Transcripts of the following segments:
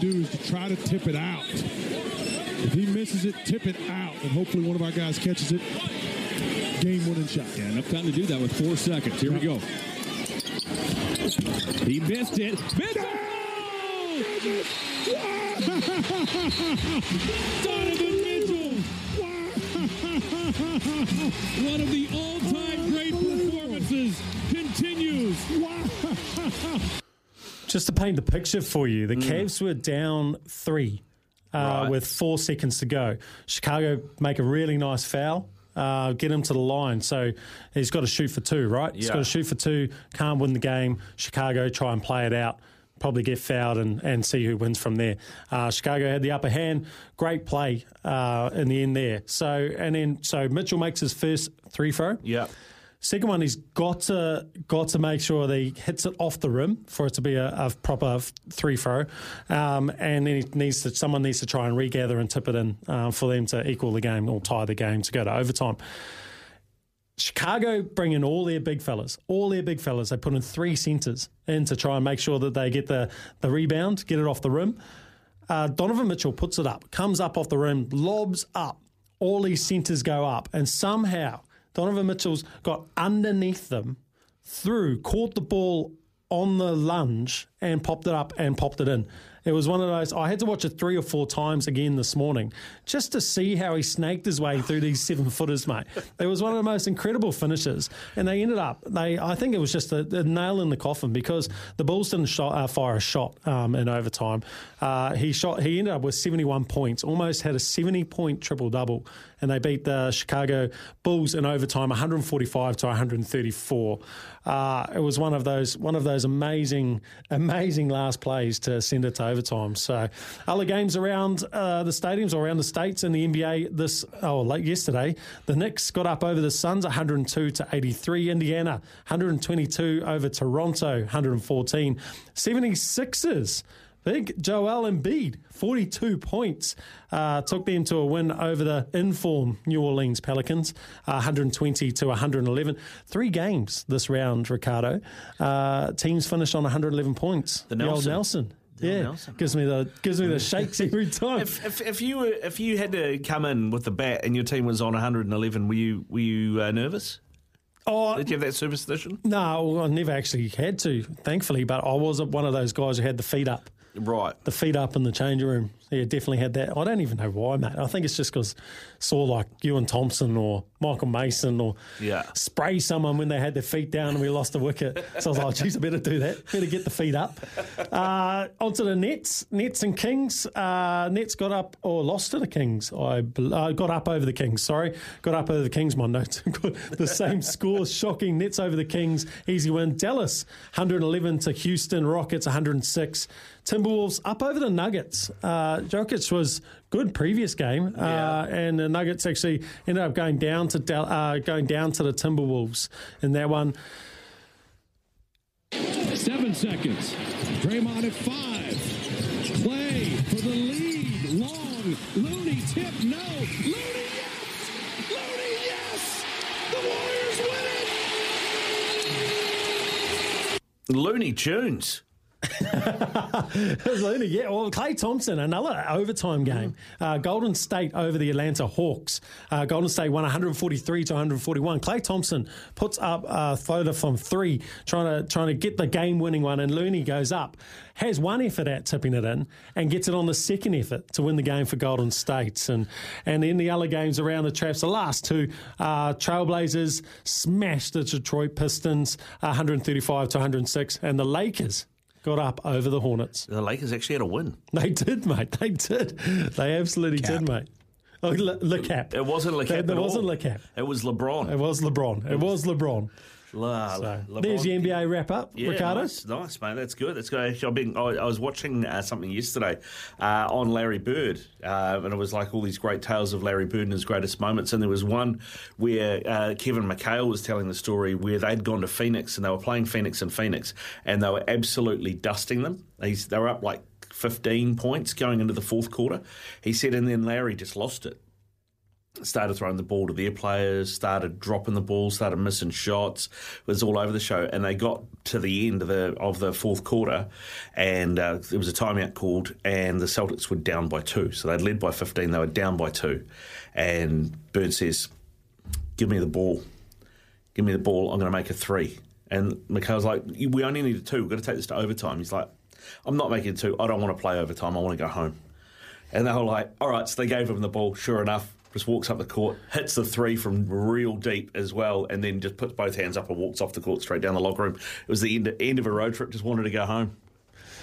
do is to try to tip it out. If he misses it, tip it out, and hopefully one of our guys catches it. Game winning shot. Yeah, enough time to do that with four seconds. Here we go. He missed it. Missed it! Donovan Mitchell! One of the all-time great performances continues. Just to paint the picture for you, the mm. Cavs were down three uh, right. with four seconds to go. Chicago make a really nice foul. Uh, get him to the line. So he's got to shoot for two, right? Yeah. He's got to shoot for two, can't win the game. Chicago try and play it out, probably get fouled and, and see who wins from there. Uh, Chicago had the upper hand. Great play uh, in the end there. So and then so Mitchell makes his first free throw. Yeah. Second one, he's got to got to make sure that he hits it off the rim for it to be a, a proper free throw, um, and then he needs to someone needs to try and regather and tip it in um, for them to equal the game or tie the game to go to overtime. Chicago bring in all their big fellas, all their big fellas. They put in three centers in to try and make sure that they get the, the rebound, get it off the rim. Uh, Donovan Mitchell puts it up, comes up off the rim, lobs up. All these centers go up, and somehow Donovan Mitchell's got underneath them, through, caught the ball on the lunge and popped it up and popped it in. It was one of those. I had to watch it three or four times again this morning just to see how he snaked his way through these seven footers, mate. It was one of the most incredible finishes, and they ended up. They, I think it was just a, a nail in the coffin because the Bulls didn't shot, uh, fire a shot um, in overtime. Uh, he shot. He ended up with seventy-one points, almost had a seventy-point triple double, and they beat the Chicago Bulls in overtime, one hundred forty-five to one hundred thirty-four. Uh, it was one of those one of those amazing, amazing last plays to send it to overtime. So, other games around uh, the stadiums or around the states in the NBA this oh late yesterday, the Knicks got up over the Suns, 102 to 83. Indiana, 122 over Toronto, 114. 76ers. Big Joel Embiid, 42 points, uh, took them to a win over the inform New Orleans Pelicans, uh, 120 to 111. Three games this round, Ricardo. Uh, teams finished on 111 points. The, Nelson. the old Nelson. yeah, Nelson. gives me the gives me the shakes every time. if, if, if, you were, if you had to come in with the bat and your team was on 111, were you were you uh, nervous? Oh, Did you have that superstition? No, I never actually had to, thankfully. But I was one of those guys who had the feet up. Right. The feet up in the changing room. Yeah, definitely had that. I don't even know why, mate. I think it's just because saw like Ewan Thompson or Michael Mason or yeah. spray someone when they had their feet down and we lost a wicket. So I was like, geez, I better do that. Better get the feet up. Uh, onto the Nets. Nets and Kings. Uh, Nets got up or lost to the Kings. I uh, got up over the Kings. Sorry, got up over the Kings. My notes. the same score. Shocking. Nets over the Kings. Easy win. Dallas 111 to Houston Rockets 106. Timberwolves up over the Nuggets. Uh, Jokic was good previous game, uh, yeah. and the Nuggets actually ended up going down to uh, going down to the Timberwolves in that one. Seven seconds. Draymond at five. Play for the lead. Long. Looney tip. No. Looney yes. Looney yes. The Warriors win it. Looney Tunes. Looney, yeah. Well, Klay Thompson, another overtime game. Uh, Golden State over the Atlanta Hawks. Uh, Golden State won 143 to 141. Klay Thompson puts up a photo from three, trying to trying to get the game winning one, and Looney goes up, has one effort at tipping it in, and gets it on the second effort to win the game for Golden State. And and in the other games around the traps, the last two, uh, Trailblazers smashed the Detroit Pistons 135 to 106, and the Lakers got up over the Hornets. The Lakers actually had a win. They did, mate. They did. They absolutely Cap. did, mate. Oh, Le, Le Cap. It wasn't Le Cap. It wasn't. Le Cap. It was LeBron. It was LeBron. It was LeBron. La- So LeBron. there's the NBA wrap up, Yeah, Ricardo. nice, nice, mate. That's good. That's good. Actually, I've been, I, I was watching uh, something yesterday uh, on Larry Bird, uh, and it was like all these great tales of Larry Bird and his greatest moments. And there was one where uh, Kevin McHale was telling the story where they'd gone to Phoenix and they were playing Phoenix and Phoenix, and they were absolutely dusting them. He's, they were up like 15 points going into the fourth quarter. He said, and then Larry just lost it started throwing the ball to their players, started dropping the ball, started missing shots. It was all over the show, and they got to the end of the of the fourth quarter, and uh, there was a timeout called, and the Celtics were down by two. So they'd led by fifteen, they were down by two, and Bird says, "Give me the ball, give me the ball. I'm going to make a three. And McHale's like, "We only need a two. We've got to take this to overtime." He's like, "I'm not making two. I don't want to play overtime. I want to go home." And they were like, all right, so they gave him the ball. Sure enough, just walks up the court, hits the three from real deep as well, and then just puts both hands up and walks off the court straight down the locker room. It was the end, end of a road trip, just wanted to go home.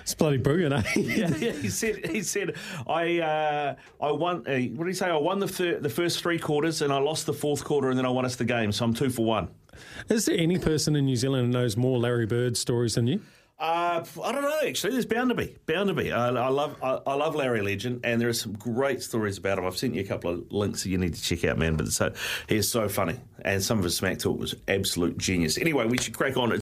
It's bloody brilliant, eh? Yeah, yeah, he said. He said, "I, uh, I won. Uh, what did he say? I won the thir- the first three quarters, and I lost the fourth quarter, and then I won us the game. So I'm two for one." Is there any person in New Zealand who knows more Larry Bird stories than you? Uh, I don't know. Actually, there's bound to be, bound to be. I, I love, I, I love Larry Legend, and there are some great stories about him. I've sent you a couple of links that you need to check out, man. But so he is so funny, and some of his smack talk was absolute genius. Anyway, we should crack on.